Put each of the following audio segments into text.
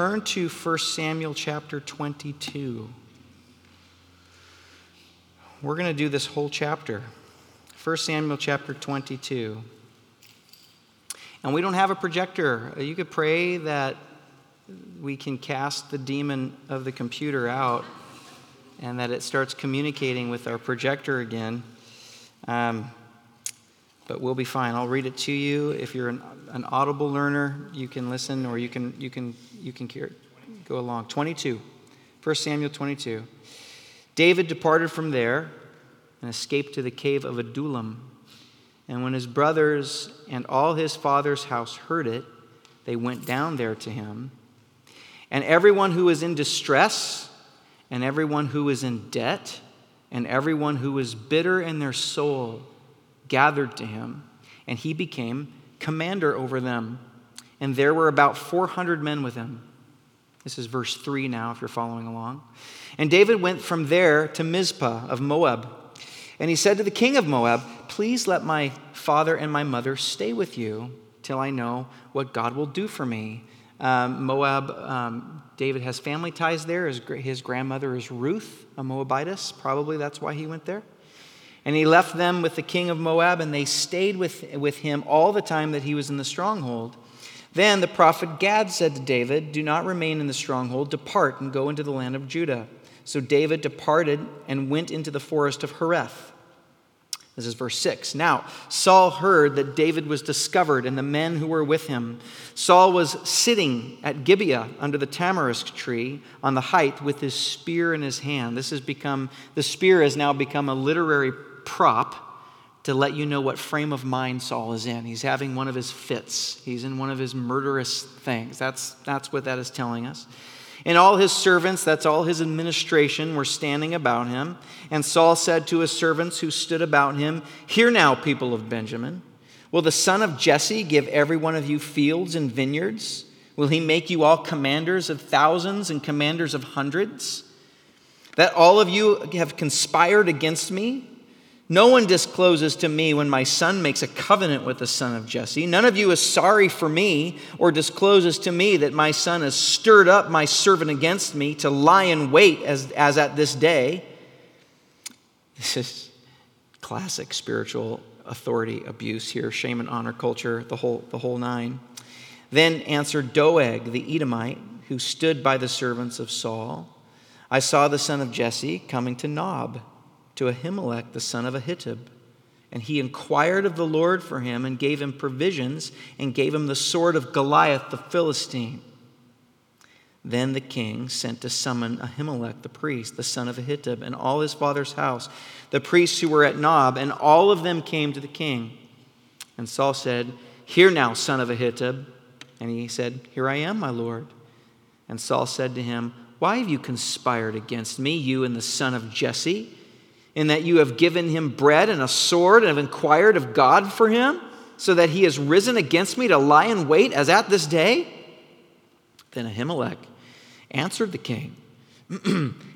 turn to 1 Samuel chapter 22. We're going to do this whole chapter. 1 Samuel chapter 22. And we don't have a projector. You could pray that we can cast the demon of the computer out and that it starts communicating with our projector again. Um, but we'll be fine. I'll read it to you. If you're an, an audible learner, you can listen or you can, you can, you can go along. 22. 1 Samuel 22. David departed from there and escaped to the cave of Adullam. And when his brothers and all his father's house heard it, they went down there to him. And everyone who was in distress, and everyone who was in debt, and everyone who was bitter in their soul gathered to him, and he became commander over them. And there were about 400 men with him. This is verse 3 now, if you're following along. And David went from there to Mizpah of Moab. And he said to the king of Moab, Please let my father and my mother stay with you till I know what God will do for me. Um, Moab, um, David has family ties there. His, his grandmother is Ruth, a Moabitess. Probably that's why he went there. And he left them with the king of Moab, and they stayed with, with him all the time that he was in the stronghold. Then the prophet Gad said to David, Do not remain in the stronghold, depart and go into the land of Judah. So David departed and went into the forest of Hereth. This is verse 6. Now, Saul heard that David was discovered and the men who were with him. Saul was sitting at Gibeah under the tamarisk tree on the height with his spear in his hand. This has become, the spear has now become a literary prop to let you know what frame of mind Saul is in. He's having one of his fits, he's in one of his murderous things. That's, that's what that is telling us. And all his servants, that's all his administration, were standing about him. And Saul said to his servants who stood about him, Hear now, people of Benjamin. Will the son of Jesse give every one of you fields and vineyards? Will he make you all commanders of thousands and commanders of hundreds? That all of you have conspired against me? No one discloses to me when my son makes a covenant with the son of Jesse. None of you is sorry for me or discloses to me that my son has stirred up my servant against me to lie in wait as, as at this day. This is classic spiritual authority abuse here, shame and honor culture, the whole, the whole nine. Then answered Doeg the Edomite, who stood by the servants of Saul. I saw the son of Jesse coming to Nob to Ahimelech, the son of Ahitub. And he inquired of the Lord for him and gave him provisions and gave him the sword of Goliath the Philistine. Then the king sent to summon Ahimelech the priest, the son of Ahitub, and all his father's house, the priests who were at Nob, and all of them came to the king. And Saul said, Hear now, son of Ahitub. And he said, Here I am, my lord. And Saul said to him, Why have you conspired against me, you and the son of Jesse? In that you have given him bread and a sword and have inquired of God for him, so that he has risen against me to lie in wait as at this day? Then Ahimelech answered the king,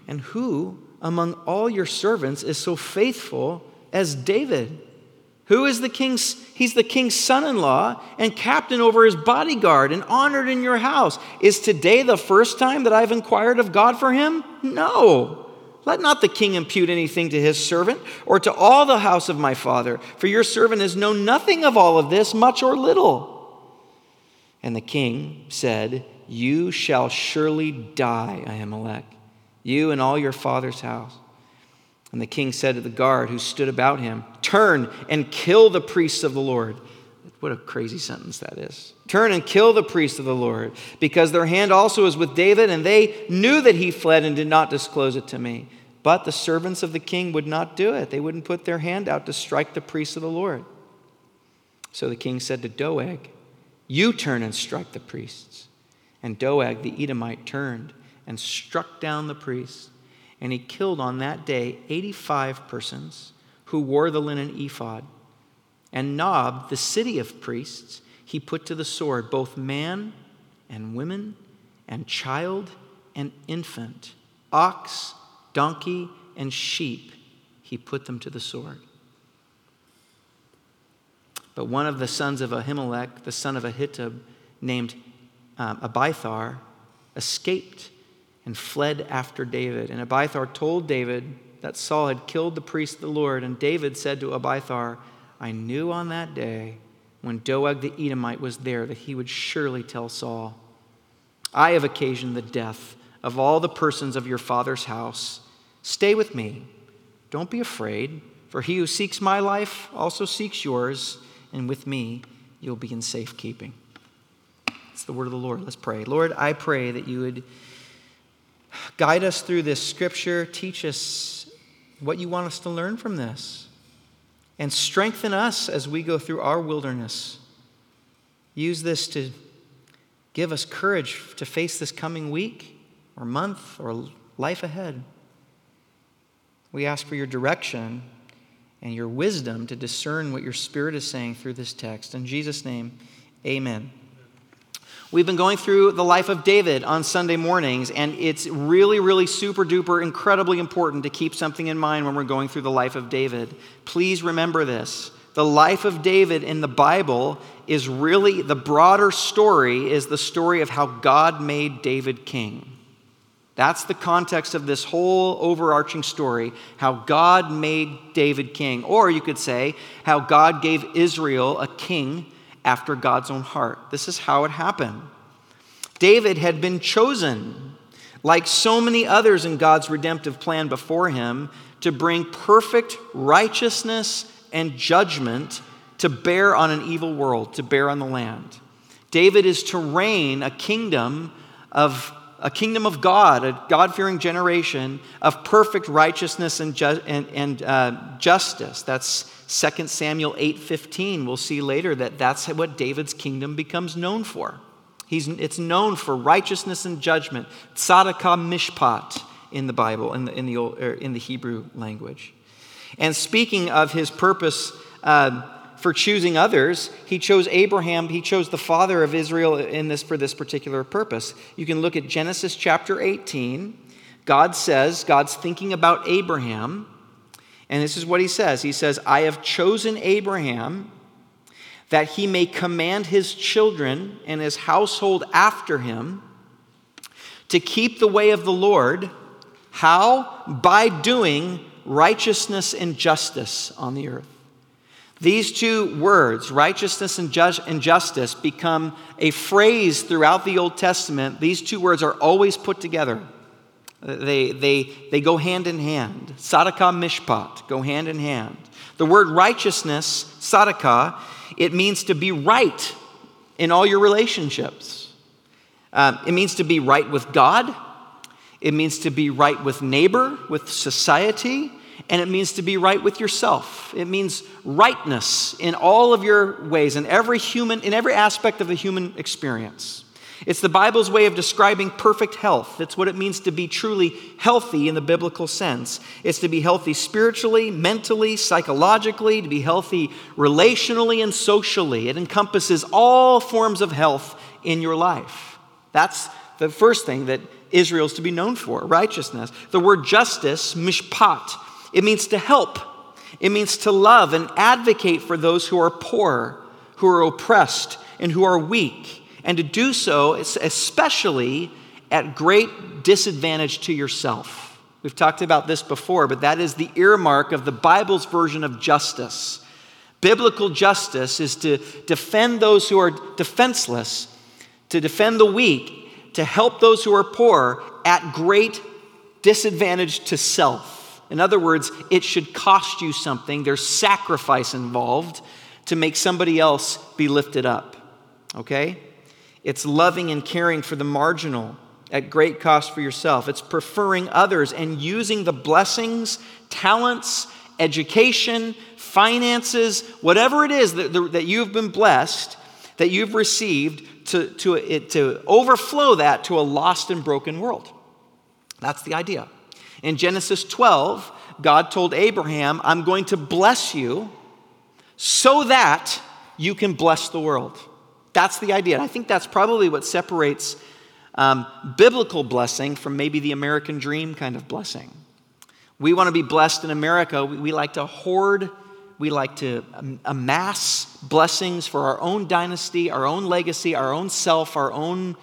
And who among all your servants is so faithful as David? Who is the king's? He's the king's son in law and captain over his bodyguard and honored in your house. Is today the first time that I've inquired of God for him? No. Let not the king impute anything to his servant or to all the house of my father, for your servant has known nothing of all of this, much or little. And the king said, You shall surely die, Ahimelech, you and all your father's house. And the king said to the guard who stood about him, Turn and kill the priests of the Lord. What a crazy sentence that is. Turn and kill the priests of the Lord, because their hand also is with David, and they knew that he fled and did not disclose it to me. But the servants of the king would not do it. They wouldn't put their hand out to strike the priests of the Lord. So the king said to Doeg, You turn and strike the priests. And Doeg the Edomite turned and struck down the priests. And he killed on that day 85 persons who wore the linen ephod and Nob, the city of priests, he put to the sword both man and women and child and infant, ox, donkey, and sheep. He put them to the sword. But one of the sons of Ahimelech, the son of Ahitub, named um, Abiathar, escaped and fled after David. And Abiathar told David that Saul had killed the priest of the Lord. And David said to Abiathar, I knew on that day when Doeg the Edomite was there that he would surely tell Saul, I have occasioned the death of all the persons of your father's house. Stay with me. Don't be afraid, for he who seeks my life also seeks yours, and with me you'll be in safekeeping. It's the word of the Lord. Let's pray. Lord, I pray that you would guide us through this scripture, teach us what you want us to learn from this, and strengthen us as we go through our wilderness. Use this to give us courage to face this coming week or month or life ahead. We ask for your direction and your wisdom to discern what your Spirit is saying through this text. In Jesus' name, amen. We've been going through the life of David on Sunday mornings, and it's really, really super duper incredibly important to keep something in mind when we're going through the life of David. Please remember this. The life of David in the Bible is really the broader story, is the story of how God made David king. That's the context of this whole overarching story how God made David king. Or you could say, how God gave Israel a king after God's own heart. This is how it happened. David had been chosen, like so many others in God's redemptive plan before him, to bring perfect righteousness and judgment to bear on an evil world, to bear on the land. David is to reign a kingdom of a kingdom of God, a God fearing generation of perfect righteousness and, ju- and, and uh, justice. That's 2 Samuel 8:15. We'll see later that that's what David's kingdom becomes known for. He's, it's known for righteousness and judgment, tzedakah mishpat in the Bible, in the, in the, old, er, in the Hebrew language. And speaking of his purpose uh, for choosing others, he chose Abraham, he chose the father of Israel in this, for this particular purpose. You can look at Genesis chapter 18. God says, God's thinking about Abraham, and this is what he says He says, I have chosen Abraham that he may command his children and his household after him to keep the way of the Lord. How? By doing righteousness and justice on the earth. These two words, righteousness and, justice, become a phrase throughout the Old Testament. These two words are always put together. They, they, they go hand in hand. Tzedakah mishpat go hand in hand. The word righteousness, tzedakah, it means to be right in all your relationships. Uh, it means to be right with God. It means to be right with neighbor, with society, and it means to be right with yourself. It means rightness in all of your ways, in every human, in every aspect of the human experience. It's the Bible's way of describing perfect health. That's what it means to be truly healthy in the biblical sense. It's to be healthy spiritually, mentally, psychologically, to be healthy relationally and socially. It encompasses all forms of health in your life. That's the first thing that Israel's to be known for righteousness. The word justice, mishpat, it means to help, it means to love and advocate for those who are poor, who are oppressed, and who are weak and to do so, especially at great disadvantage to yourself. We've talked about this before, but that is the earmark of the Bible's version of justice. Biblical justice is to defend those who are defenseless, to defend the weak, to help those who are poor at great disadvantage to self. In other words, it should cost you something. There's sacrifice involved to make somebody else be lifted up. Okay? It's loving and caring for the marginal at great cost for yourself. It's preferring others and using the blessings, talents, education, finances, whatever it is that, that you've been blessed, that you've received, to, to, to overflow that to a lost and broken world. That's the idea. In Genesis 12, God told Abraham, I'm going to bless you so that you can bless the world. That's the idea. And I think that's probably what separates um, biblical blessing from maybe the American dream kind of blessing. We want to be blessed in America. We, we like to hoard, we like to um, amass blessings for our own dynasty, our own legacy, our own self, our own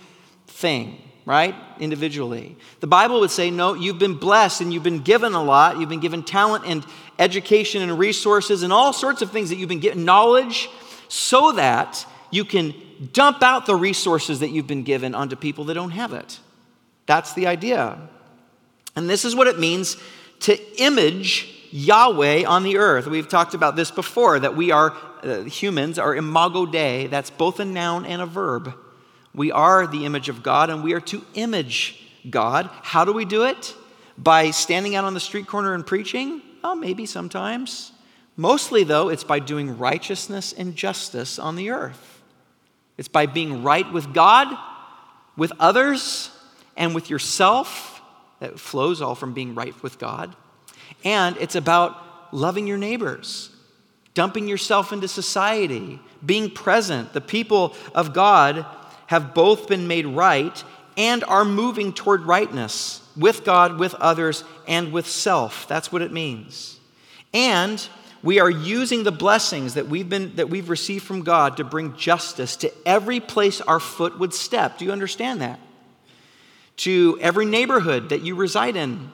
thing. Right? Individually. The Bible would say, no, you've been blessed and you've been given a lot. You've been given talent and education and resources and all sorts of things that you've been given, knowledge, so that you can dump out the resources that you've been given onto people that don't have it. That's the idea. And this is what it means to image Yahweh on the earth. We've talked about this before that we are uh, humans are imago Dei. That's both a noun and a verb. We are the image of God and we are to image God. How do we do it? By standing out on the street corner and preaching? Oh, maybe sometimes. Mostly, though, it's by doing righteousness and justice on the earth. It's by being right with God, with others, and with yourself. That flows all from being right with God. And it's about loving your neighbors, dumping yourself into society, being present. The people of God have both been made right and are moving toward rightness with God, with others, and with self. That's what it means. And we are using the blessings that we've, been, that we've received from God to bring justice to every place our foot would step. Do you understand that? To every neighborhood that you reside in,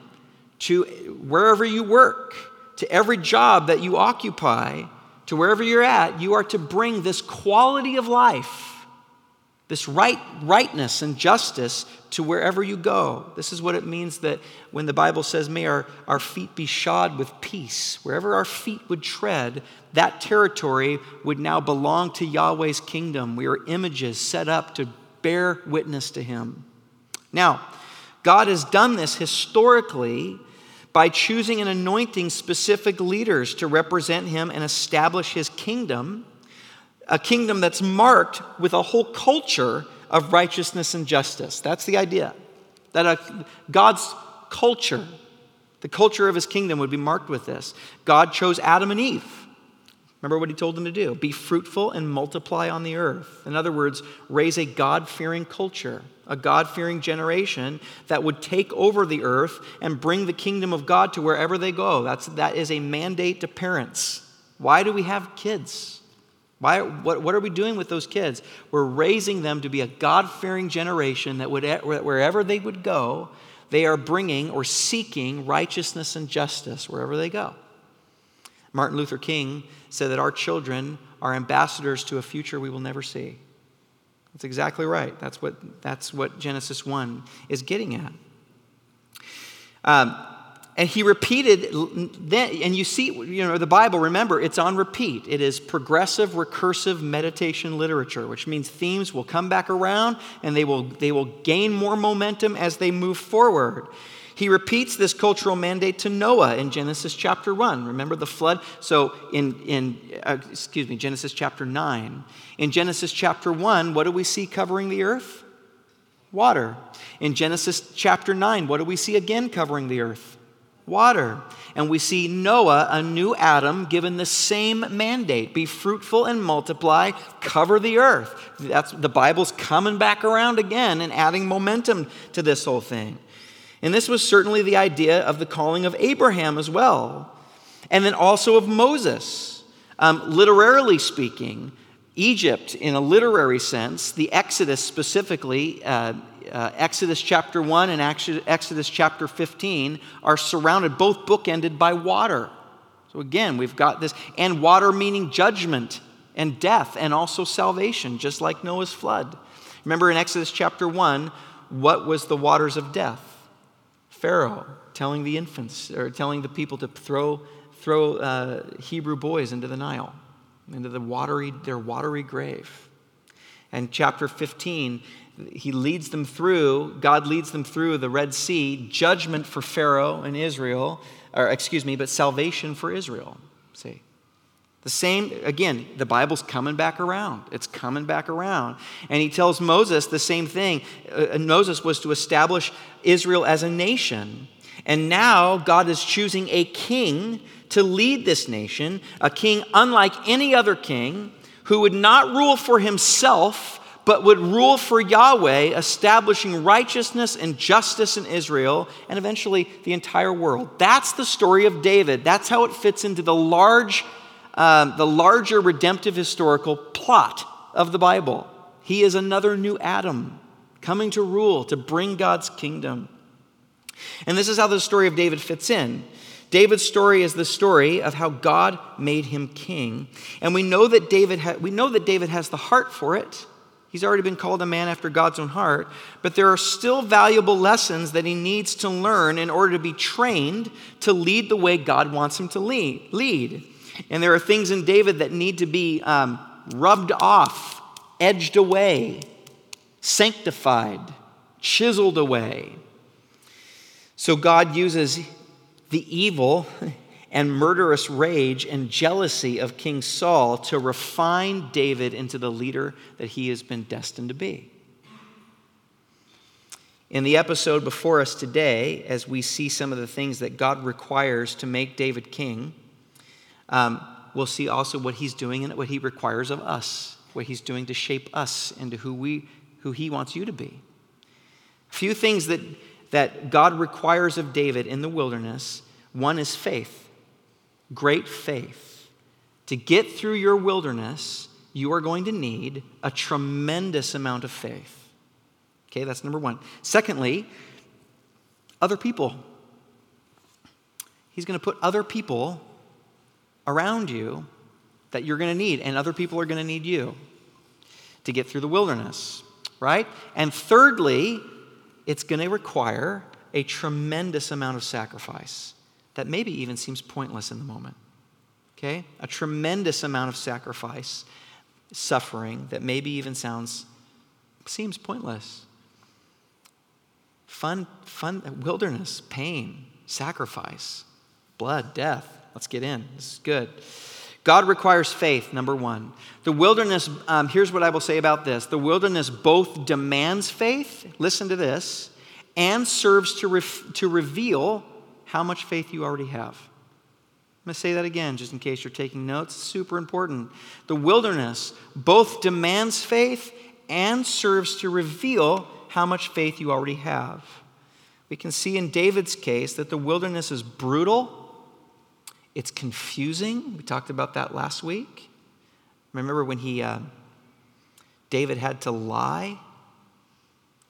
to wherever you work, to every job that you occupy, to wherever you're at, you are to bring this quality of life this right, rightness and justice to wherever you go. This is what it means that when the Bible says, May our, our feet be shod with peace, wherever our feet would tread, that territory would now belong to Yahweh's kingdom. We are images set up to bear witness to Him. Now, God has done this historically by choosing and anointing specific leaders to represent Him and establish His kingdom a kingdom that's marked with a whole culture of righteousness and justice. That's the idea. That a, God's culture, the culture of his kingdom, would be marked with this. God chose Adam and Eve. Remember what he told them to do be fruitful and multiply on the earth. In other words, raise a God fearing culture, a God fearing generation that would take over the earth and bring the kingdom of God to wherever they go. That's, that is a mandate to parents. Why do we have kids? Why, what, what are we doing with those kids? We're raising them to be a God fearing generation that would, wherever they would go, they are bringing or seeking righteousness and justice wherever they go. Martin Luther King said that our children are ambassadors to a future we will never see. That's exactly right. That's what, that's what Genesis 1 is getting at. Um, and he repeated then, and you see, you know, the Bible, remember, it's on repeat. It is progressive, recursive meditation literature, which means themes will come back around and they will, they will gain more momentum as they move forward. He repeats this cultural mandate to Noah in Genesis chapter 1. Remember the flood? So, in, in uh, excuse me, Genesis chapter 9. In Genesis chapter 1, what do we see covering the earth? Water. In Genesis chapter 9, what do we see again covering the earth? Water. And we see Noah, a new Adam, given the same mandate be fruitful and multiply, cover the earth. That's, the Bible's coming back around again and adding momentum to this whole thing. And this was certainly the idea of the calling of Abraham as well. And then also of Moses. Um, literarily speaking, Egypt, in a literary sense, the Exodus specifically, uh, uh, Exodus chapter 1 and Exodus chapter 15 are surrounded, both bookended by water. So again, we've got this, and water meaning judgment and death and also salvation, just like Noah's flood. Remember in Exodus chapter 1, what was the waters of death? Pharaoh telling the infants, or telling the people to throw, throw uh, Hebrew boys into the Nile, into the watery, their watery grave. And chapter 15, he leads them through, God leads them through the Red Sea, judgment for Pharaoh and Israel, or excuse me, but salvation for Israel. See? The same, again, the Bible's coming back around. It's coming back around. And he tells Moses the same thing. Uh, Moses was to establish Israel as a nation. And now God is choosing a king to lead this nation, a king unlike any other king, who would not rule for himself but would rule for Yahweh, establishing righteousness and justice in Israel and eventually the entire world. That's the story of David. That's how it fits into the large, um, the larger redemptive historical plot of the Bible. He is another new Adam. coming to rule, to bring God's kingdom. And this is how the story of David fits in. David's story is the story of how God made him king. And we know that David, ha- we know that David has the heart for it. He's already been called a man after God's own heart, but there are still valuable lessons that he needs to learn in order to be trained to lead the way God wants him to lead. And there are things in David that need to be um, rubbed off, edged away, sanctified, chiseled away. So God uses the evil and murderous rage and jealousy of King Saul to refine David into the leader that he has been destined to be. In the episode before us today, as we see some of the things that God requires to make David king, um, we'll see also what he's doing and what he requires of us, what he's doing to shape us into who, we, who he wants you to be. A few things that, that God requires of David in the wilderness one is faith great faith. To get through your wilderness, you are going to need a tremendous amount of faith. Okay, that's number one. Secondly, other people. He's going to put other people around you that you're going to need, and other people are going to need you to get through the wilderness, right? And thirdly, it's going to require a tremendous amount of sacrifice that maybe even seems pointless in the moment. Okay? A tremendous amount of sacrifice, suffering that maybe even sounds, seems pointless. Fun, fun, wilderness, pain, sacrifice, blood, death. Let's get in. This is good. God requires faith, number one. The wilderness, um, here's what I will say about this the wilderness both demands faith, listen to this, and serves to, ref, to reveal how much faith you already have. I'm going to say that again just in case you're taking notes. It's super important. The wilderness both demands faith and serves to reveal how much faith you already have. We can see in David's case that the wilderness is brutal, it's confusing. We talked about that last week. Remember when he, uh, David had to lie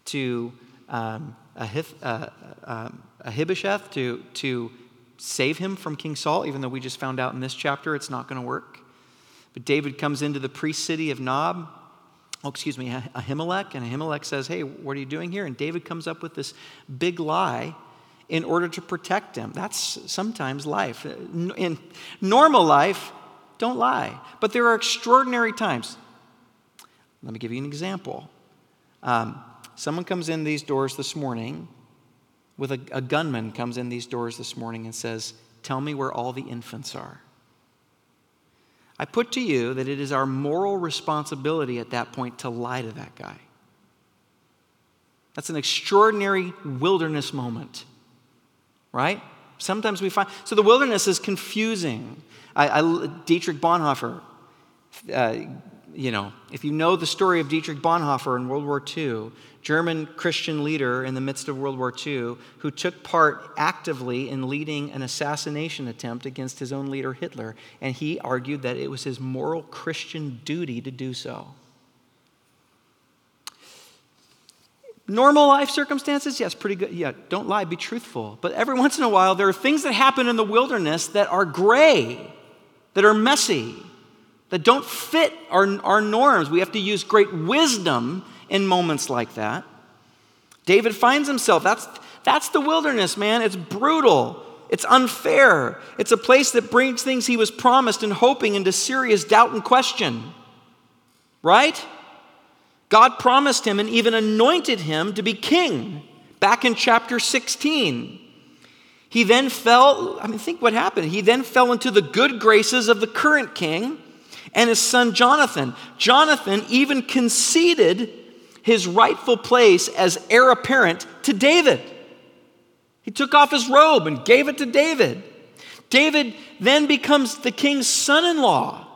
to um, Ahith, uh, um, Ahibasheth to, to save him from King Saul, even though we just found out in this chapter it's not going to work. But David comes into the priest city of Nob, oh, excuse me, Ahimelech, and Ahimelech says, Hey, what are you doing here? And David comes up with this big lie in order to protect him. That's sometimes life. In normal life, don't lie. But there are extraordinary times. Let me give you an example. Um, someone comes in these doors this morning with a, a gunman comes in these doors this morning and says, Tell me where all the infants are. I put to you that it is our moral responsibility at that point to lie to that guy. That's an extraordinary wilderness moment, right? Sometimes we find, so the wilderness is confusing. I, I Dietrich Bonhoeffer, uh, you know, if you know the story of Dietrich Bonhoeffer in World War II, German Christian leader in the midst of World War II, who took part actively in leading an assassination attempt against his own leader, Hitler. And he argued that it was his moral Christian duty to do so. Normal life circumstances, yes, pretty good. Yeah, don't lie, be truthful. But every once in a while, there are things that happen in the wilderness that are gray, that are messy, that don't fit our, our norms. We have to use great wisdom in moments like that. David finds himself. That's, that's the wilderness, man. It's brutal. It's unfair. It's a place that brings things he was promised and hoping into serious doubt and question. Right? God promised him and even anointed him to be king back in chapter 16. He then fell, I mean, think what happened. He then fell into the good graces of the current king and his son Jonathan. Jonathan even conceded his rightful place as heir apparent to David. He took off his robe and gave it to David. David then becomes the king's son in law.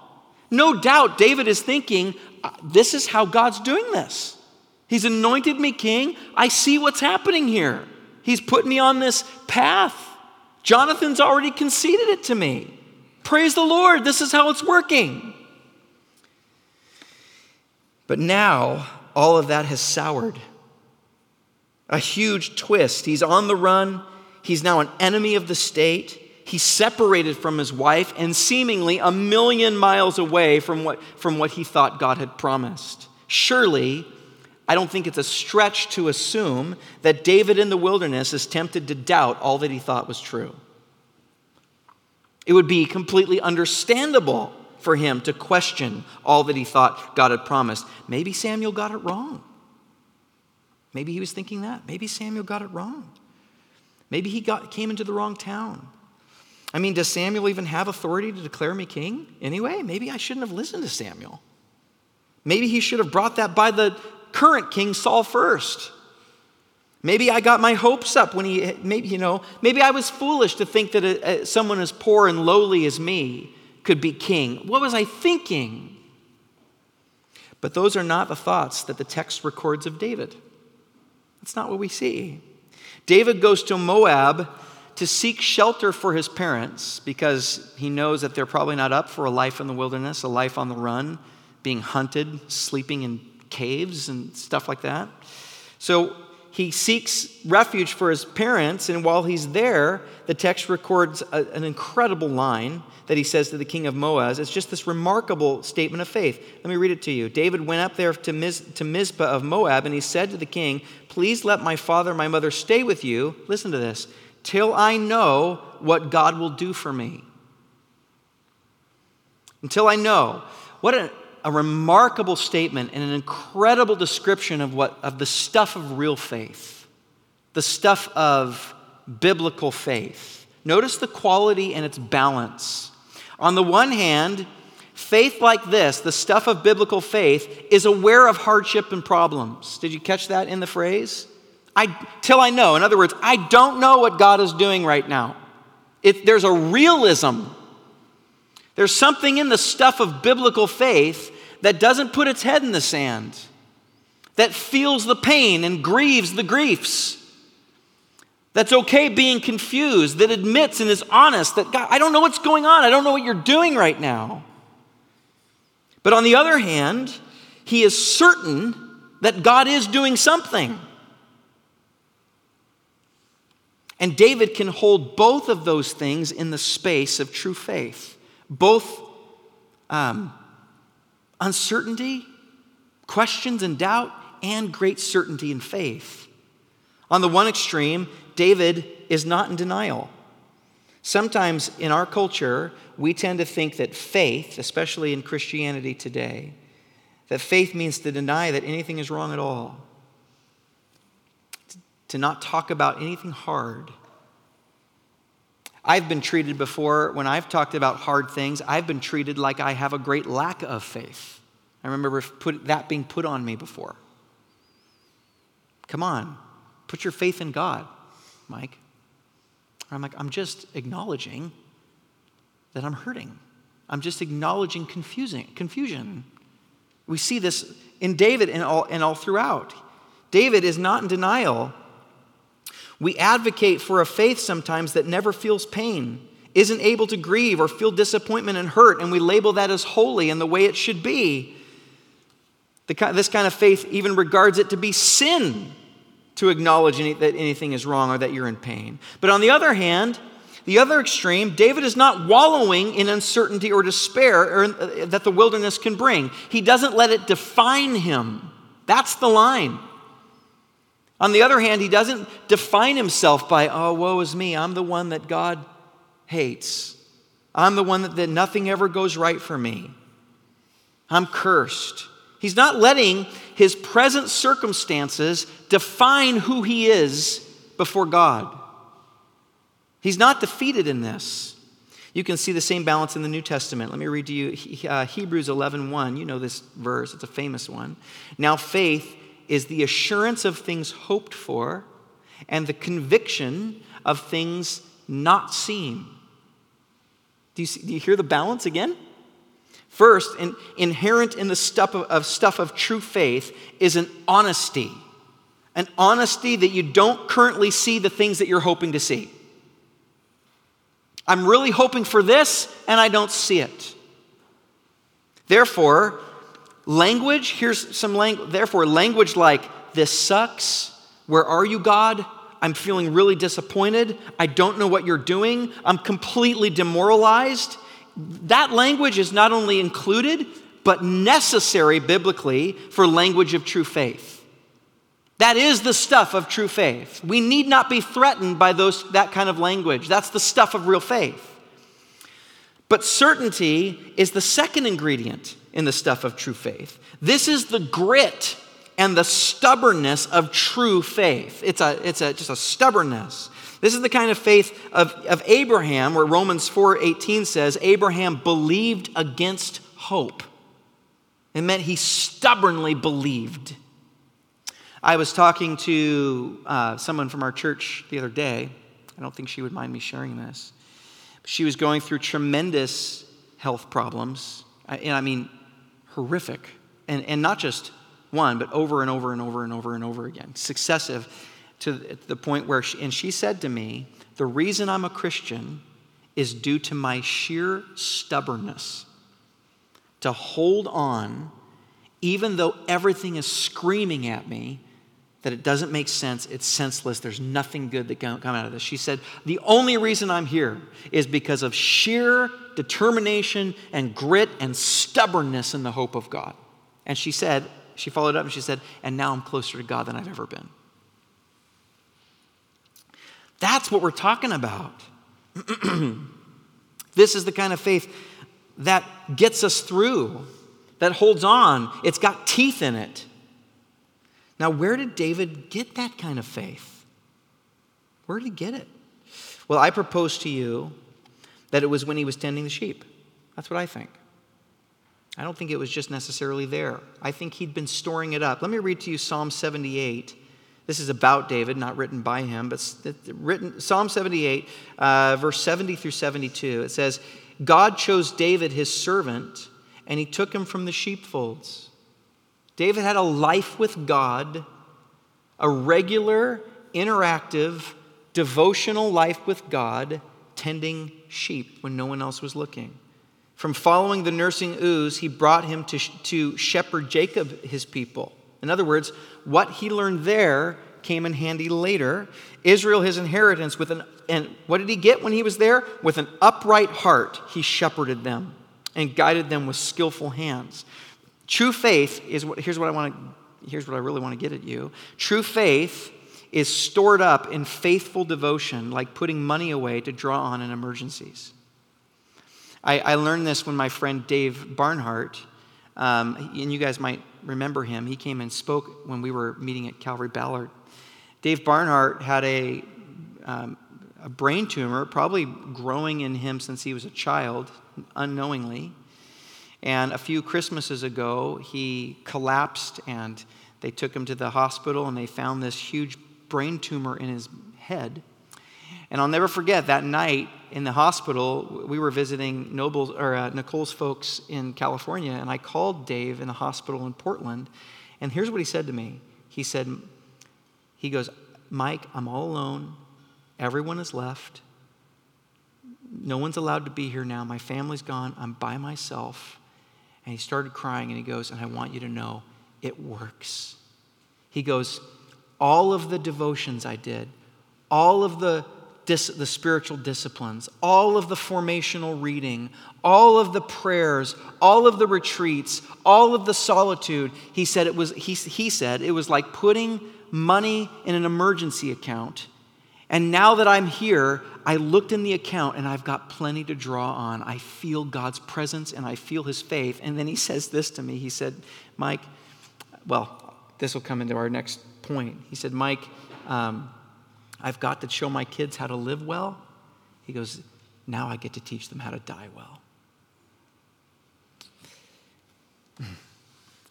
No doubt David is thinking, uh, this is how God's doing this. He's anointed me king. I see what's happening here. He's put me on this path. Jonathan's already conceded it to me. Praise the Lord. This is how it's working. But now all of that has soured. a huge twist. He's on the run, he's now an enemy of the state. He's separated from his wife and seemingly a million miles away from what, from what he thought God had promised. Surely, I don't think it's a stretch to assume that David in the wilderness is tempted to doubt all that he thought was true. It would be completely understandable for him to question all that he thought God had promised. Maybe Samuel got it wrong. Maybe he was thinking that. Maybe Samuel got it wrong. Maybe he got, came into the wrong town. I mean, does Samuel even have authority to declare me king anyway? Maybe I shouldn't have listened to Samuel. Maybe he should have brought that by the current king Saul first. Maybe I got my hopes up when he, maybe, you know, maybe I was foolish to think that a, a, someone as poor and lowly as me could be king. What was I thinking? But those are not the thoughts that the text records of David. That's not what we see. David goes to Moab to seek shelter for his parents because he knows that they're probably not up for a life in the wilderness, a life on the run, being hunted, sleeping in caves and stuff like that. So he seeks refuge for his parents, and while he's there, the text records a, an incredible line that he says to the king of Moab. It's just this remarkable statement of faith. Let me read it to you. David went up there to, Miz, to Mizpah of Moab, and he said to the king, Please let my father and my mother stay with you. Listen to this till I know what God will do for me. Until I know. What a, a remarkable statement and an incredible description of, what, of the stuff of real faith, the stuff of biblical faith. Notice the quality and its balance. On the one hand, faith like this, the stuff of biblical faith, is aware of hardship and problems. Did you catch that in the phrase? I, till I know. In other words, I don't know what God is doing right now. It, there's a realism. There's something in the stuff of biblical faith that doesn't put its head in the sand, that feels the pain and grieves the griefs, that's okay being confused, that admits and is honest that God, I don't know what's going on. I don't know what you're doing right now. But on the other hand, he is certain that God is doing something. And David can hold both of those things in the space of true faith. Both um, uncertainty, questions and doubt, and great certainty and faith. On the one extreme, David is not in denial. Sometimes in our culture, we tend to think that faith, especially in Christianity today, that faith means to deny that anything is wrong at all to not talk about anything hard. I've been treated before, when I've talked about hard things, I've been treated like I have a great lack of faith. I remember put, that being put on me before. Come on, put your faith in God, Mike. I'm like, I'm just acknowledging that I'm hurting. I'm just acknowledging confusing, confusion. We see this in David and all, and all throughout. David is not in denial we advocate for a faith sometimes that never feels pain, isn't able to grieve or feel disappointment and hurt, and we label that as holy and the way it should be. The, this kind of faith even regards it to be sin to acknowledge any, that anything is wrong or that you're in pain. But on the other hand, the other extreme, David is not wallowing in uncertainty or despair or, uh, that the wilderness can bring. He doesn't let it define him. That's the line. On the other hand, he doesn't define himself by, oh, woe is me, I'm the one that God hates. I'm the one that, that nothing ever goes right for me. I'm cursed. He's not letting his present circumstances define who he is before God. He's not defeated in this. You can see the same balance in the New Testament. Let me read to you uh, Hebrews 11:1. You know this verse, it's a famous one. Now faith is the assurance of things hoped for and the conviction of things not seen. Do you, see, do you hear the balance again? First, in, inherent in the stuff of, of stuff of true faith is an honesty. An honesty that you don't currently see the things that you're hoping to see. I'm really hoping for this, and I don't see it. Therefore, Language, here's some language, therefore, language like this sucks, Where are you, God? I'm feeling really disappointed. I don't know what you're doing. I'm completely demoralized. That language is not only included, but necessary biblically for language of true faith. That is the stuff of true faith. We need not be threatened by those, that kind of language. That's the stuff of real faith. But certainty is the second ingredient in the stuff of true faith. This is the grit and the stubbornness of true faith. It's, a, it's a, just a stubbornness. This is the kind of faith of, of Abraham, where Romans 4:18 says, Abraham believed against hope. It meant he stubbornly believed. I was talking to uh, someone from our church the other day. I don't think she would mind me sharing this. She was going through tremendous health problems, and I mean horrific, and, and not just one, but over and over and over and over and over again, successive to the point where, she, and she said to me, The reason I'm a Christian is due to my sheer stubbornness to hold on, even though everything is screaming at me that it doesn't make sense, it's senseless, there's nothing good that can come out of this. She said, The only reason I'm here is because of sheer determination and grit and stubbornness in the hope of God. And she said, she followed up and she said, And now I'm closer to God than I've ever been. That's what we're talking about. this is the kind of faith that gets us through, that holds on. It's got teeth in it. Now, where did David get that kind of faith? Where did he get it? Well, I propose to you that it was when he was tending the sheep. That's what I think. I don't think it was just necessarily there. I think he'd been storing it up. Let me read to you Psalm 78. This is about David, not written by him, but written Psalm 78, uh, verse 70 through 72. It says, God chose David, his servant, and he took him from the sheepfolds. David had a life with God, a regular, interactive, devotional life with God, tending sheep when no one else was looking. From following the nursing ewes, he brought him to, to shepherd Jacob, his people. In other words, what he learned there came in handy later. Israel, his inheritance, with an and what did he get when he was there? With an upright heart, he shepherded them and guided them with skillful hands. True faith is what here's what I want to here's what I really want to get at you. True faith is stored up in faithful devotion, like putting money away to draw on in emergencies. I, I learned this when my friend Dave Barnhart, um, and you guys might remember him, he came and spoke when we were meeting at Calvary Ballard. Dave Barnhart had a, um, a brain tumor, probably growing in him since he was a child, unknowingly. And a few Christmases ago, he collapsed and they took him to the hospital and they found this huge brain tumor in his head. And I'll never forget that night in the hospital, we were visiting or, uh, Nicole's folks in California, and I called Dave in the hospital in Portland. And here's what he said to me He said, He goes, Mike, I'm all alone. Everyone is left. No one's allowed to be here now. My family's gone. I'm by myself. And he started crying and he goes, And I want you to know it works. He goes, All of the devotions I did, all of the dis- the spiritual disciplines, all of the formational reading, all of the prayers, all of the retreats, all of the solitude. He said it was, he, he said it was like putting money in an emergency account. And now that I'm here, I looked in the account and I've got plenty to draw on. I feel God's presence and I feel his faith. And then he says this to me. He said, Mike, well, this will come into our next point. He said, Mike, um, I've got to show my kids how to live well. He goes, Now I get to teach them how to die well.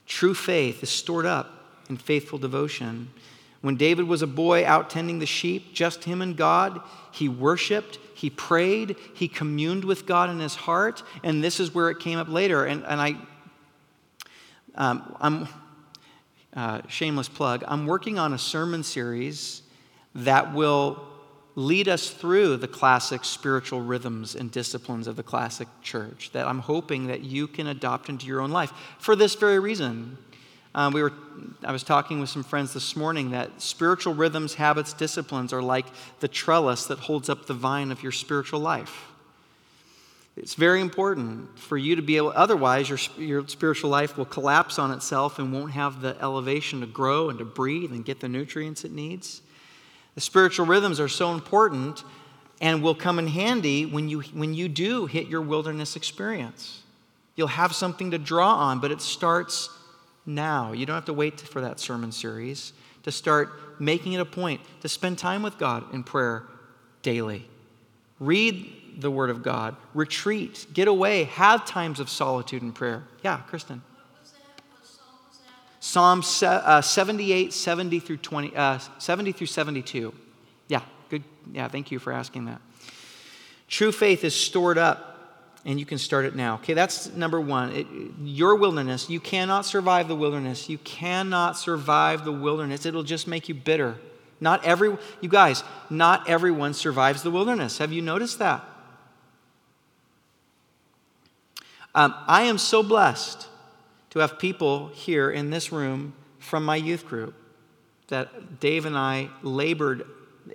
True faith is stored up in faithful devotion. When David was a boy out tending the sheep, just him and God, he worshiped, he prayed, he communed with God in his heart, and this is where it came up later. And, and I, um, I'm, uh, shameless plug, I'm working on a sermon series that will lead us through the classic spiritual rhythms and disciplines of the classic church that I'm hoping that you can adopt into your own life for this very reason. Uh, we were, I was talking with some friends this morning that spiritual rhythms, habits, disciplines are like the trellis that holds up the vine of your spiritual life. It's very important for you to be able, otherwise, your, your spiritual life will collapse on itself and won't have the elevation to grow and to breathe and get the nutrients it needs. The spiritual rhythms are so important and will come in handy when you, when you do hit your wilderness experience. You'll have something to draw on, but it starts now. You don't have to wait for that sermon series to start making it a point to spend time with God in prayer daily. Read the Word of God, retreat, get away, have times of solitude and prayer. Yeah, Kristen. Psalm uh, 78, 70 through 20, uh, 70 through 72. Yeah, good. Yeah, thank you for asking that. True faith is stored up and you can start it now. Okay, that's number one. It, your wilderness, you cannot survive the wilderness. You cannot survive the wilderness. It'll just make you bitter. Not every, you guys, not everyone survives the wilderness. Have you noticed that? Um, I am so blessed to have people here in this room from my youth group that Dave and I labored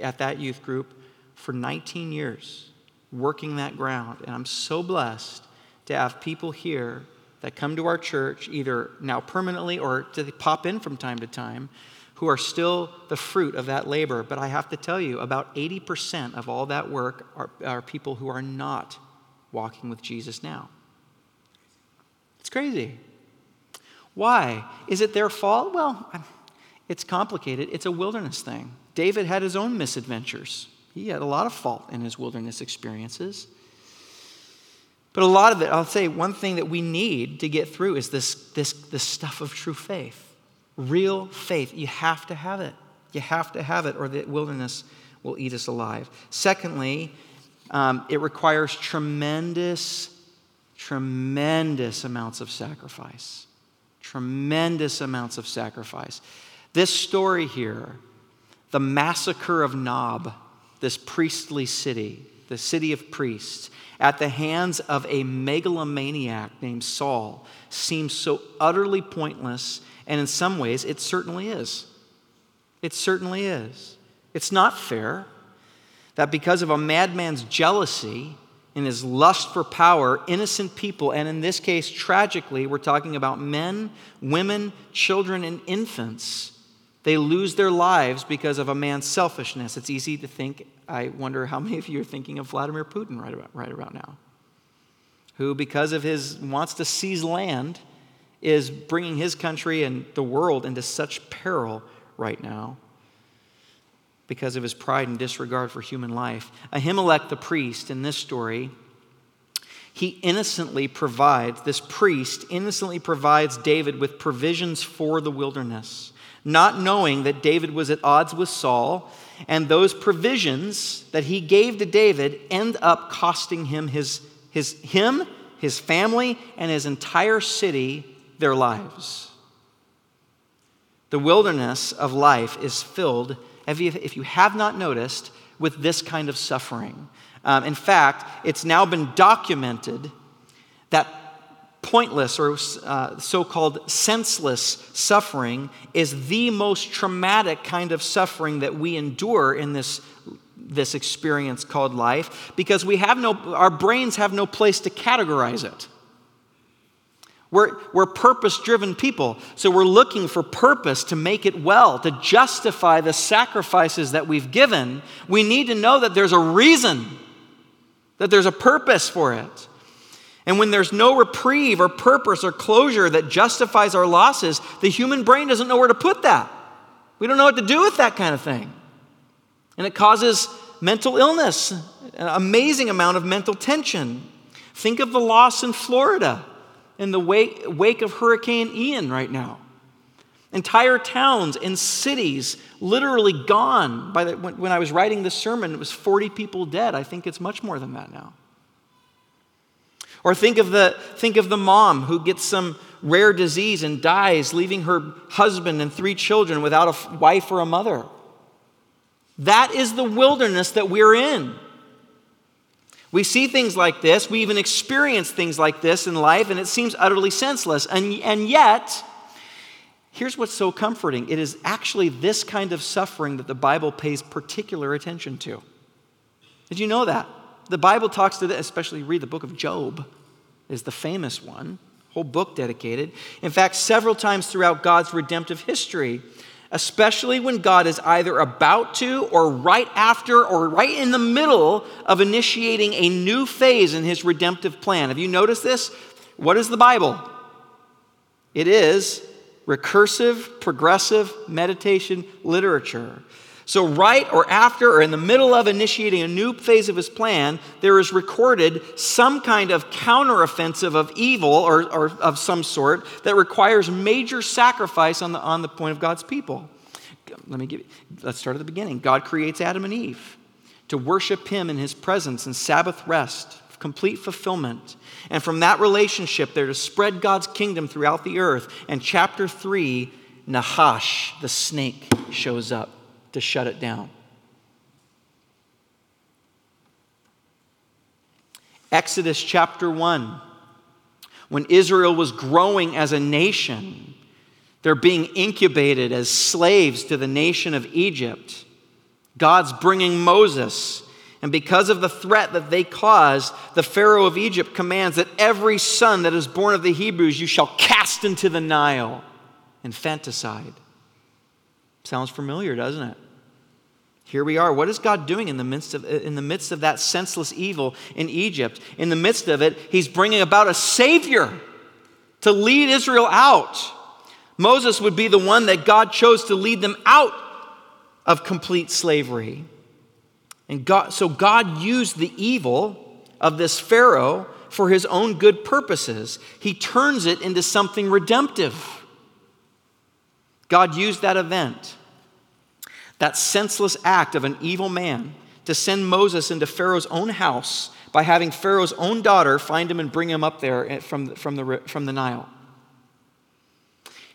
at that youth group for 19 years working that ground. And I'm so blessed to have people here that come to our church, either now permanently or to pop in from time to time, who are still the fruit of that labor. But I have to tell you, about 80% of all that work are, are people who are not walking with Jesus now. It's crazy. Why? Is it their fault? Well, it's complicated. It's a wilderness thing. David had his own misadventures. He had a lot of fault in his wilderness experiences. But a lot of it, I'll say one thing that we need to get through is this, this, this stuff of true faith. Real faith. You have to have it. You have to have it, or the wilderness will eat us alive. Secondly, um, it requires tremendous, tremendous amounts of sacrifice. Tremendous amounts of sacrifice. This story here, the massacre of Nob, this priestly city, the city of priests, at the hands of a megalomaniac named Saul seems so utterly pointless, and in some ways, it certainly is. It certainly is. It's not fair that because of a madman's jealousy and his lust for power, innocent people, and in this case, tragically, we're talking about men, women, children, and infants, they lose their lives because of a man's selfishness. It's easy to think, I wonder how many of you are thinking of Vladimir Putin right about, right about now, who, because of his wants to seize land, is bringing his country and the world into such peril right now because of his pride and disregard for human life. Ahimelech the priest in this story, he innocently provides, this priest innocently provides David with provisions for the wilderness not knowing that David was at odds with Saul, and those provisions that he gave to David end up costing him his, his him, his family, and his entire city their lives. The wilderness of life is filled, if you, have not noticed, with this kind of suffering. Um, in fact, it's now been documented that pointless or uh, so called senseless suffering is the most traumatic kind of suffering that we endure in this, this experience called life because we have no, our brains have no place to categorize it. We're, we're purpose driven people, so we're looking for purpose to make it well, to justify the sacrifices that we've given. We need to know that there's a reason, that there's a purpose for it. And when there's no reprieve or purpose or closure that justifies our losses, the human brain doesn't know where to put that. We don't know what to do with that kind of thing. And it causes mental illness, an amazing amount of mental tension. Think of the loss in Florida in the wake, of Hurricane Ian right now. Entire towns and cities literally gone. By the, when, when I was writing this sermon, it was 40 people dead. I think it's much more than that now. Or think of the, think of the mom who gets some rare disease and dies, leaving her husband and three children without a wife or a mother. That is the wilderness that we're in. We see things like this, we even experience things like this in life, and it seems utterly senseless. And, and yet, Here's what's so comforting it is actually this kind of suffering that the Bible pays particular attention to. Did you know that? The Bible talks to this, especially read the book of Job, is the famous one, whole book dedicated. In fact, several times throughout God's redemptive history, especially when God is either about to or right after or right in the middle of initiating a new phase in his redemptive plan. Have you noticed this? What is the Bible? It is recursive, progressive meditation literature. So, right or after or in the middle of initiating a new phase of his plan, there is recorded some kind of counteroffensive of evil or, or of some sort that requires major sacrifice on the, on the point of God's people. Let me give you, let's start at the beginning. God creates Adam and Eve to worship him in his presence and Sabbath rest, complete fulfillment. And from that relationship, they're to spread God's kingdom throughout the earth. And chapter 3, Nahash, the snake, shows up to shut it down. Exodus chapter 1, when Israel was growing as a nation, they're being incubated as slaves to the nation of Egypt. God's bringing Moses and because of the threat that they caused, the Pharaoh of Egypt commands that every son that is born of the Hebrews you shall cast into the Nile. Infanticide. Sounds familiar, doesn't it? Here we are. What is God doing in the midst of, in the midst of that senseless evil in Egypt? In the midst of it, He's bringing about a Savior to lead Israel out. Moses would be the one that God chose to lead them out of complete slavery. And God, so God used the evil of this Pharaoh for his own good purposes. He turns it into something redemptive. God used that event, that senseless act of an evil man, to send Moses into Pharaoh's own house by having Pharaoh's own daughter find him and bring him up there eh, from, from, the, from the Nile.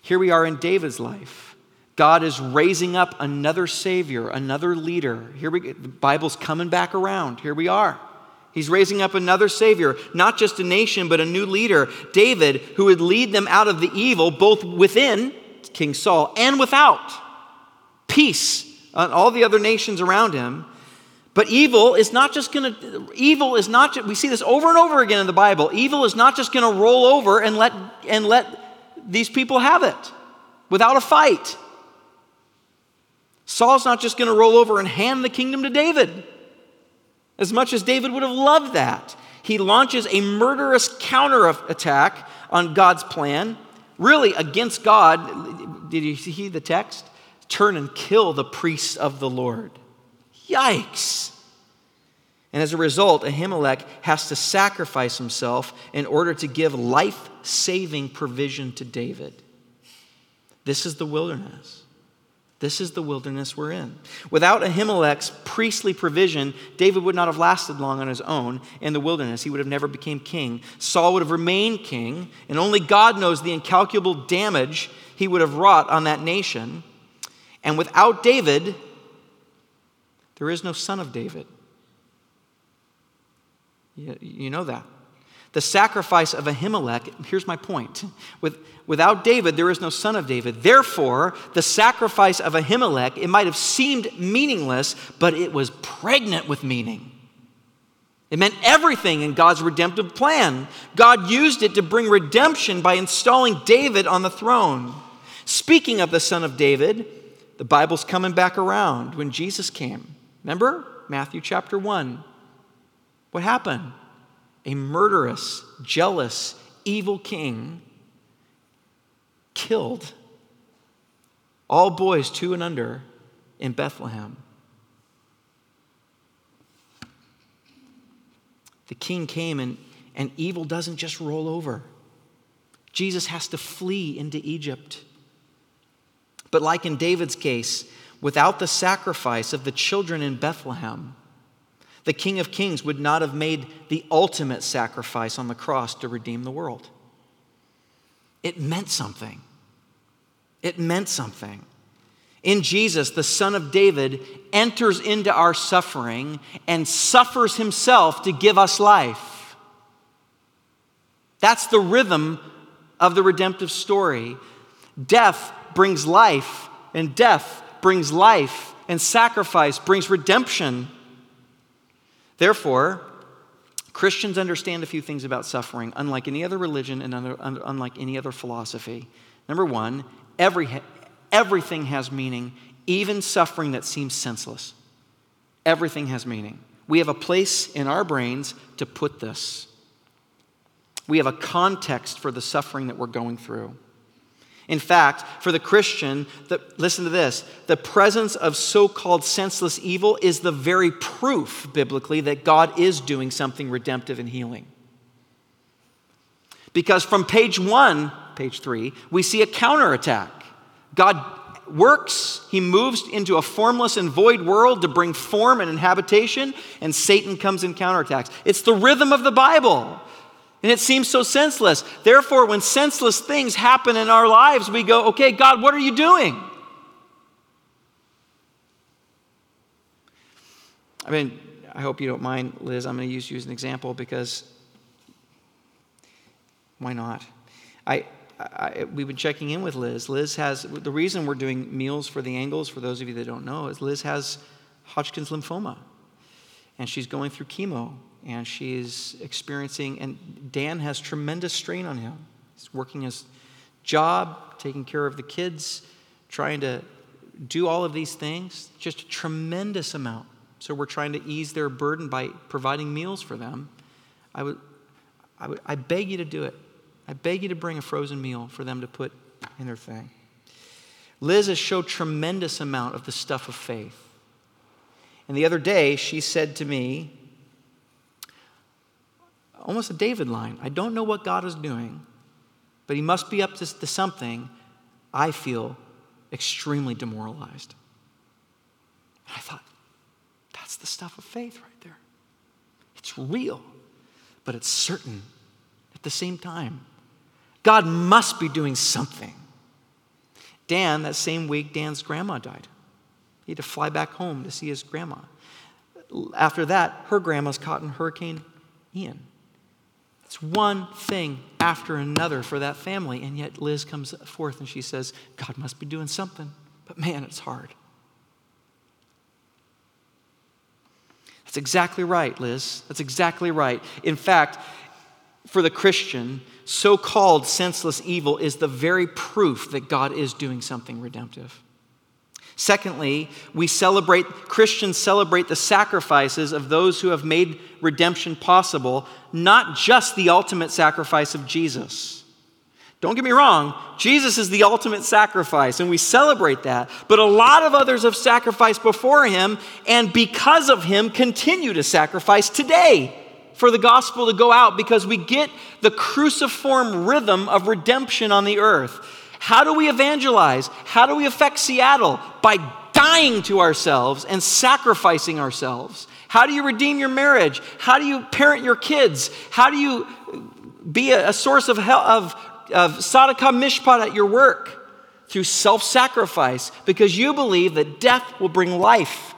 Here we are in David's life. God is raising up another Savior, another leader. Here we the Bible's coming back around. Here we are. He's raising up another Savior, not just a nation, but a new leader, David, who would lead them out of the evil, both within King Saul and without. Peace all the other nations around him. But evil is not just going to, evil is not, we see this over and over again in the Bible. Evil is not just going to roll over and let, and let these people have it without a fight. Saul's not just going to roll over and hand the kingdom to David, as much as David would have loved that. He launches a murderous counterattack on God's plan, really against God. Did you see the text? Turn and kill the priests of the Lord. Yikes. And as a result, Ahimelech has to sacrifice himself in order to give life saving provision to David. This is the wilderness. This is the wilderness we're in. Without Ahimelech's priestly provision, David would not have lasted long on his own in the wilderness. He would have never become king. Saul would have remained king, and only God knows the incalculable damage he would have wrought on that nation. And without David, there is no son of David. You know that. The sacrifice of Ahimelech, here's my point. With, without David, there is no son of David. Therefore, the sacrifice of Ahimelech, it might have seemed meaningless, but it was pregnant with meaning. It meant everything in God's redemptive plan. God used it to bring redemption by installing David on the throne. Speaking of the son of David, the Bible's coming back around when Jesus came. Remember? Matthew chapter 1. What happened? a murderous, jealous, evil king killed all boys two and under in Bethlehem. The king came, and, and evil doesn't just roll over. Jesus has to flee into Egypt. But, like in David's case, without the sacrifice of the children in Bethlehem, the King of Kings would not have made the ultimate sacrifice on the cross to redeem the world. It meant something. It meant something. In Jesus, the Son of David enters into our suffering and suffers himself to give us life. That's the rhythm of the redemptive story. Death brings life, and death brings life, and sacrifice brings redemption. Therefore, Christians understand a few things about suffering, unlike any other religion and unlike any other philosophy. Number one, every, everything has meaning, even suffering that seems senseless. Everything has meaning. We have a place in our brains to put this. We have a context for the suffering that we're going through. In fact, for the Christian, the, listen to this the presence of so called senseless evil is the very proof, biblically, that God is doing something redemptive and healing. Because from page one, page three, we see a counterattack. God works, he moves into a formless and void world to bring form and inhabitation, and Satan comes and counterattacks. It's the rhythm of the Bible. And it seems so senseless. Therefore, when senseless things happen in our lives, we go, okay, God, what are you doing? I mean, I hope you don't mind, Liz. I'm going to use you as an example because why not? I, I, we've been checking in with Liz. Liz has, the reason we're doing meals for the Angles, for those of you that don't know, is Liz has Hodgkin's lymphoma. And she's going through chemo and she's experiencing, and Dan has tremendous strain on him. He's working his job, taking care of the kids, trying to do all of these things, just a tremendous amount. So we're trying to ease their burden by providing meals for them. I would, I would, I beg you to do it. I beg you to bring a frozen meal for them to put in their thing. Liz has showed tremendous amount of the stuff of faith. And the other day, she said to me, almost a David line. I don't know what God is doing, but he must be up to, to something. I feel extremely demoralized. And I thought, that's the stuff of faith right there. It's real, but it's certain at the same time. God must be doing something. Dan, that same week, Dan's grandma died. He had to fly back home to see his grandma. After that, her grandma's caught in Hurricane Ian. It's one thing after another for that family. And yet Liz comes forth and she says, God must be doing something. But man, it's hard. That's exactly right, Liz. That's exactly right. In fact, for the Christian, so called senseless evil is the very proof that God is doing something redemptive. Secondly, we celebrate, Christians celebrate the sacrifices of those who have made redemption possible, not just the ultimate sacrifice of Jesus. Don't get me wrong, Jesus is the ultimate sacrifice, and we celebrate that. But a lot of others have sacrificed before him, and because of him, continue to sacrifice today for the gospel to go out because we get the cruciform rhythm of redemption on the earth. How do we evangelize? How do we affect Seattle? By dying to ourselves and sacrificing ourselves. How do you redeem your marriage? How do you parent your kids? How do you be a, source of, of, of Mishpat at your work? Through self sacrifice, because you believe that death will bring life.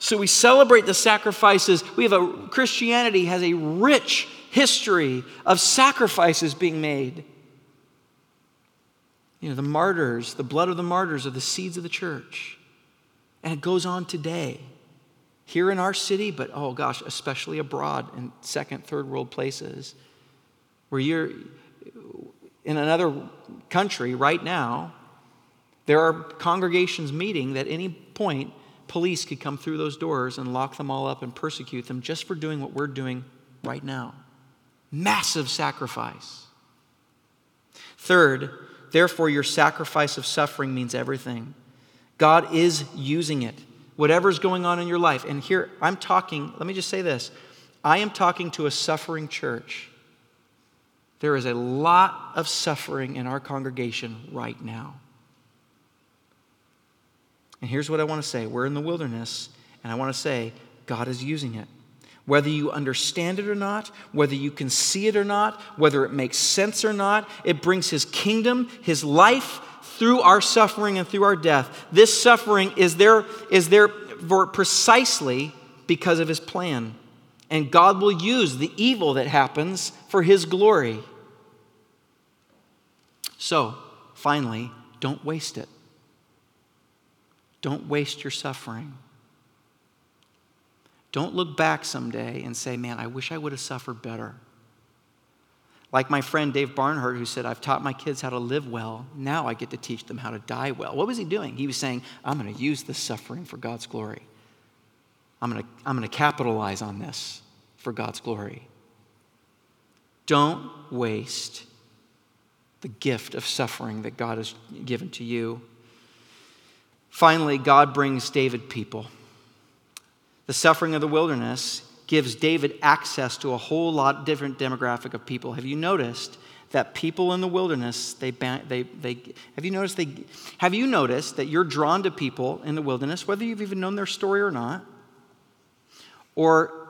So we celebrate the sacrifices. We have a Christianity has a rich history of sacrifices being made. You know, the martyrs, the blood of the martyrs are the seeds of the church. And it goes on today. Here in our city, but oh gosh, especially abroad in second, third world places, where you're in another country right now, there are congregations meeting that any point police could come through those doors and lock them all up and persecute them just for doing what we're doing right now. Massive sacrifice. Third, Therefore, your sacrifice of suffering means everything. God is using it. Whatever's going on in your life. And here, I'm talking, let me just say this I am talking to a suffering church. There is a lot of suffering in our congregation right now. And here's what I want to say we're in the wilderness, and I want to say, God is using it. Whether you understand it or not, whether you can see it or not, whether it makes sense or not, it brings His kingdom, His life through our suffering and through our death. This suffering is there, is there for precisely because of His plan. And God will use the evil that happens for His glory. So, finally, don't waste it. Don't waste your suffering. Don't look back someday and say, man, I wish I would have suffered better. Like my friend Dave Barnhart, who said, I've taught my kids how to live well. Now I get to teach them how to die well. What was he doing? He was saying, I'm going to use this suffering for God's glory. I'm going to, I'm going to capitalize on this for God's glory. Don't waste the gift of suffering that God has given to you. Finally, God brings David people. The suffering of the wilderness gives David access to a whole lot different demographic of people. Have you noticed that people in the wilderness, they, they, they, have you noticed they, have you noticed that you're drawn to people in the wilderness, whether you've even known their story or not? Or,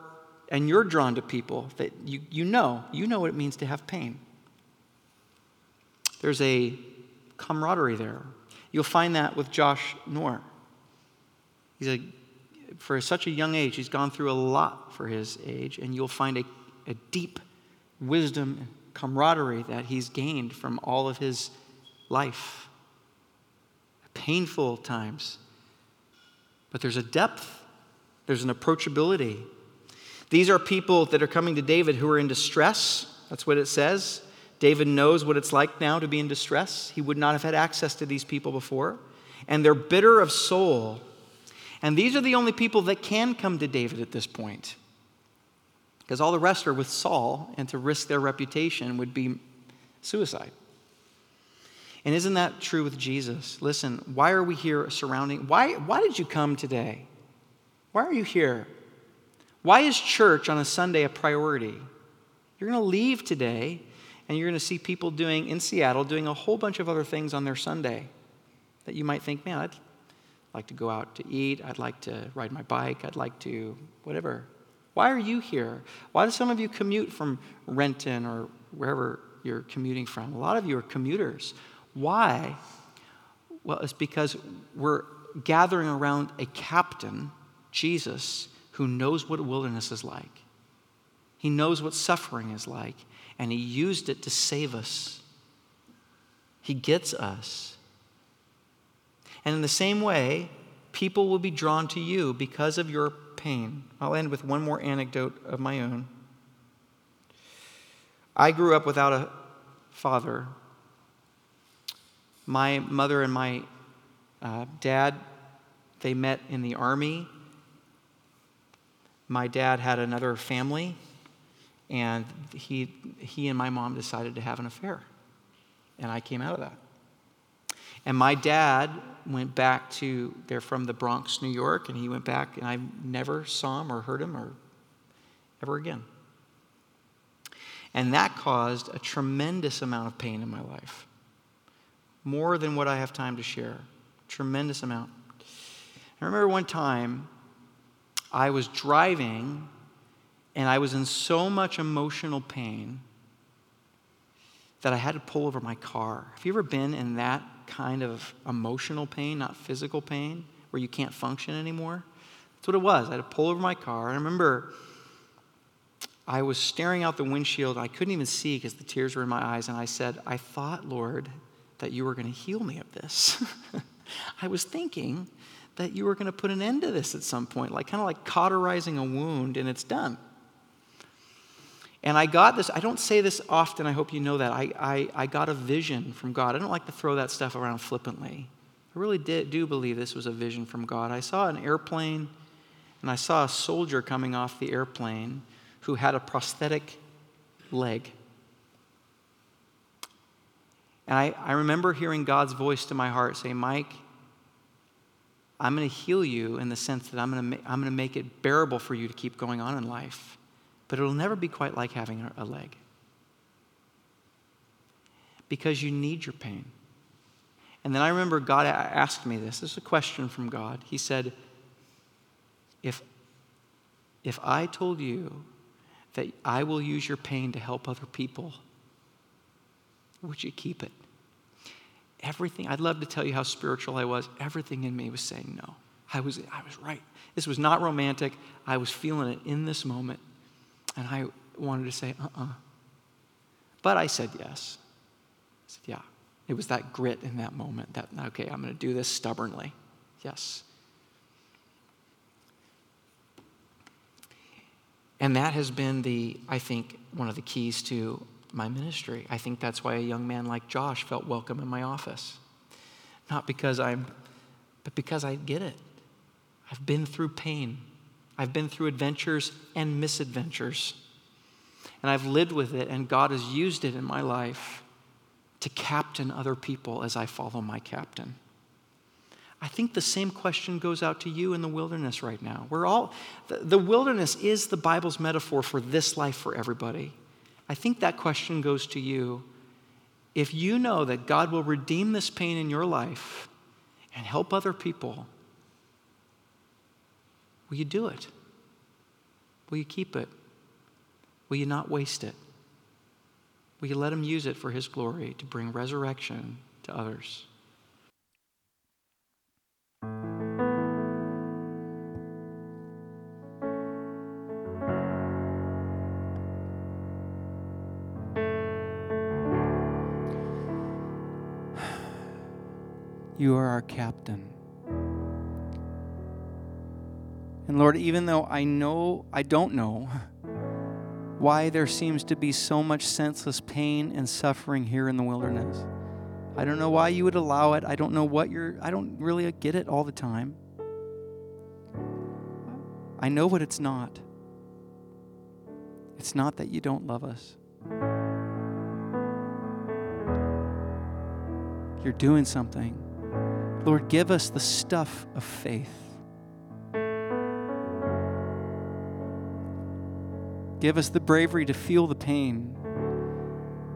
and you're drawn to people that you, you know, you know what it means to have pain. There's a camaraderie there. You'll find that with Josh Noor. He's a, for such a young age, he's gone through a lot for his age, and you'll find a, a deep wisdom and camaraderie that he's gained from all of his life. Painful times, but there's a depth, there's an approachability. These are people that are coming to David who are in distress. That's what it says. David knows what it's like now to be in distress. He would not have had access to these people before. And they're bitter of soul. And these are the only people that can come to David at this point. Because all the rest are with Saul, and to risk their reputation would be suicide. And isn't that true with Jesus? Listen, why are we here surrounding? Why, why did you come today? Why are you here? Why is church on a Sunday a priority? You're going to leave today and you're going to see people doing in Seattle doing a whole bunch of other things on their Sunday that you might think, man, I'd like to go out to eat, I'd like to ride my bike, I'd like to whatever. Why are you here? Why do some of you commute from Renton or wherever you're commuting from? A lot of you are commuters. Why? Well, it's because we're gathering around a captain, Jesus, who knows what wilderness is like. He knows what suffering is like and He used it to save us. He gets us. And in the same way, people will be drawn to you because of your pain. I'll end with one more anecdote of my own. I grew up without a father. My mother and my uh, dad, they met in the army. My dad had another family and he, he and my mom decided to have an affair. And I came out of that. And my dad went back to, they're from the Bronx, New York, and he went back, and I never saw him or heard him or ever again. And that caused a tremendous amount of pain in my life. More than what I have time to share. Tremendous amount. I remember one time I was driving and I was in so much emotional pain that I had to pull over my car. Have you ever been in that kind of emotional pain, not physical pain, where you can't function anymore? That's what it was. I had to pull over my car. I remember I was staring out the windshield. I couldn't even see because the tears were in my eyes. And I said, I thought, Lord, that you were going to heal me of this. I was thinking that you were going to put an end to this at some point, like kind of like cauterizing a wound and it's done. And I got this, I don't say this often, I hope you know that. I, I, I got a vision from God. I don't like to throw that stuff around flippantly. I really did, do believe this was a vision from God. I saw an airplane, and I saw a soldier coming off the airplane who had a prosthetic leg. And I, I remember hearing God's voice to my heart say, Mike, I'm going to heal you in the sense that I'm going to, I'm going to make it bearable for you to keep going on in life but it'll never be quite like having a leg. Because you need your pain. And then I remember God asked me this. This is a question from God. He said, if, if I told you that I will use your pain to help other people, would you keep it? Everything, I'd love to tell you how spiritual I was. Everything in me was saying no. I was, I was right. This was not romantic. I was feeling it in this moment. And I wanted to say, uh uh-uh. uh But I said yes. I said, yeah. It was that grit in that moment that, okay, I'm going to do this stubbornly. Yes. And that has been the, I think, one of the keys to my ministry. I think that's why a young man like Josh felt welcome in my office. Not because I'm, but because I get it. I've been through pain, I've been through adventures and misadventures. And I've lived with it, and God has used it in my life to captain other people as I follow my captain. I think the same question goes out to you in the wilderness right now. We're all, the, the wilderness is the Bible's metaphor for this life for everybody. I think that question goes to you. If you know that God will redeem this pain in your life and help other people, will you do it? Will you keep it? Will you not waste it? Will you let Him use it for His glory to bring resurrection to others? You are our captain. And Lord, even though I know, I don't know why there seems to be so much senseless pain and suffering here in the wilderness. I don't know why you would allow it. I don't know what you're, I don't really get it all the time. I know what it's not. It's not that you don't love us. You're doing something. Lord, give us the stuff of faith. Give us the bravery to feel the pain,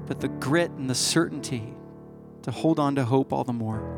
but the grit and the certainty to hold on to hope all the more.